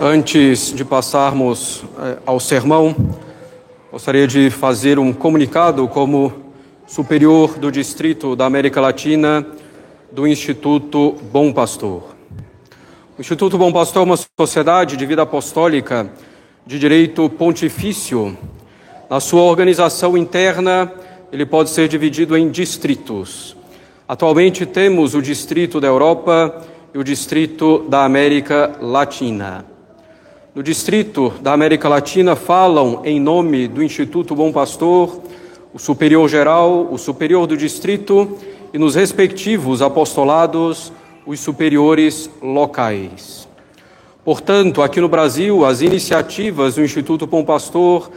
Antes de passarmos eh, ao sermão, gostaria de fazer um comunicado como superior do Distrito da América Latina do Instituto Bom Pastor. O Instituto Bom Pastor é uma sociedade de vida apostólica de direito pontifício. Na sua organização interna, ele pode ser dividido em distritos. Atualmente temos o Distrito da Europa e o Distrito da América Latina. No Distrito da América Latina falam em nome do Instituto Bom Pastor, o Superior Geral, o Superior do Distrito e nos respectivos apostolados, os superiores locais. Portanto, aqui no Brasil, as iniciativas do Instituto Bom Pastor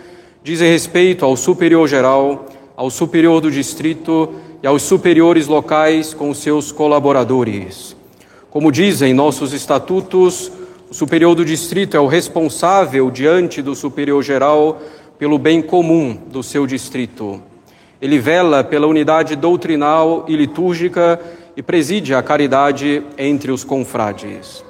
dizem respeito ao Superior Geral, ao Superior do Distrito e aos superiores locais com seus colaboradores. Como dizem nossos estatutos, o superior do distrito é o responsável diante do superior geral pelo bem comum do seu distrito. Ele vela pela unidade doutrinal e litúrgica e preside a caridade entre os confrades.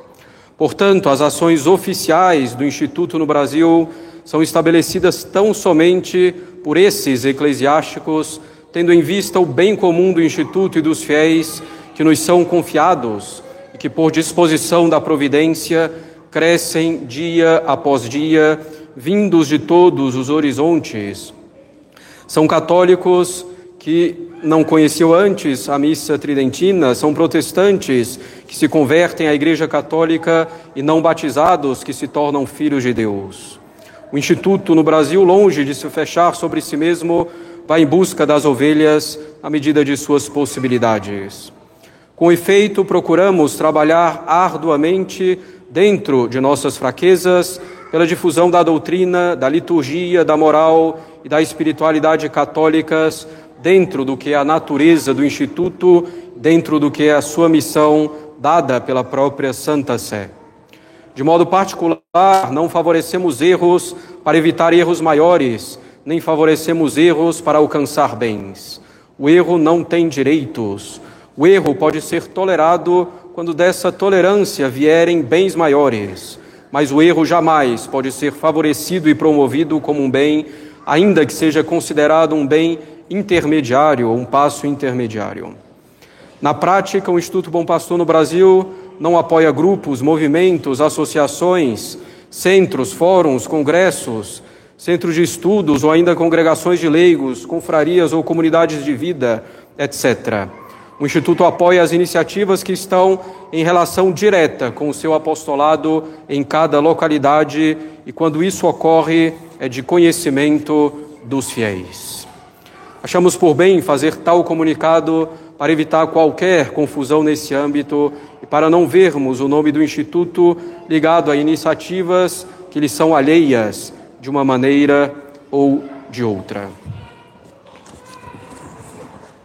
Portanto, as ações oficiais do Instituto no Brasil são estabelecidas tão somente por esses eclesiásticos, tendo em vista o bem comum do Instituto e dos fiéis que nos são confiados e que, por disposição da providência, crescem dia após dia, vindos de todos os horizontes. São católicos que não conheciam antes a missa tridentina, são protestantes que se convertem à Igreja Católica e não batizados que se tornam filhos de Deus. O Instituto no Brasil, longe de se fechar sobre si mesmo, vai em busca das ovelhas à medida de suas possibilidades. Com efeito, procuramos trabalhar arduamente dentro de nossas fraquezas pela difusão da doutrina, da liturgia, da moral e da espiritualidade católicas dentro do que é a natureza do Instituto, dentro do que é a sua missão dada pela própria Santa Sé. De modo particular, não favorecemos erros para evitar erros maiores, nem favorecemos erros para alcançar bens. O erro não tem direitos. O erro pode ser tolerado quando dessa tolerância vierem bens maiores, mas o erro jamais pode ser favorecido e promovido como um bem, ainda que seja considerado um bem intermediário ou um passo intermediário. Na prática, o Instituto Bom Pastor no Brasil não apoia grupos, movimentos, associações, centros, fóruns, congressos, centros de estudos ou ainda congregações de leigos, confrarias ou comunidades de vida, etc. O Instituto apoia as iniciativas que estão em relação direta com o seu apostolado em cada localidade e, quando isso ocorre, é de conhecimento dos fiéis. Achamos por bem fazer tal comunicado para evitar qualquer confusão nesse âmbito e para não vermos o nome do Instituto ligado a iniciativas que lhe são alheias de uma maneira ou de outra.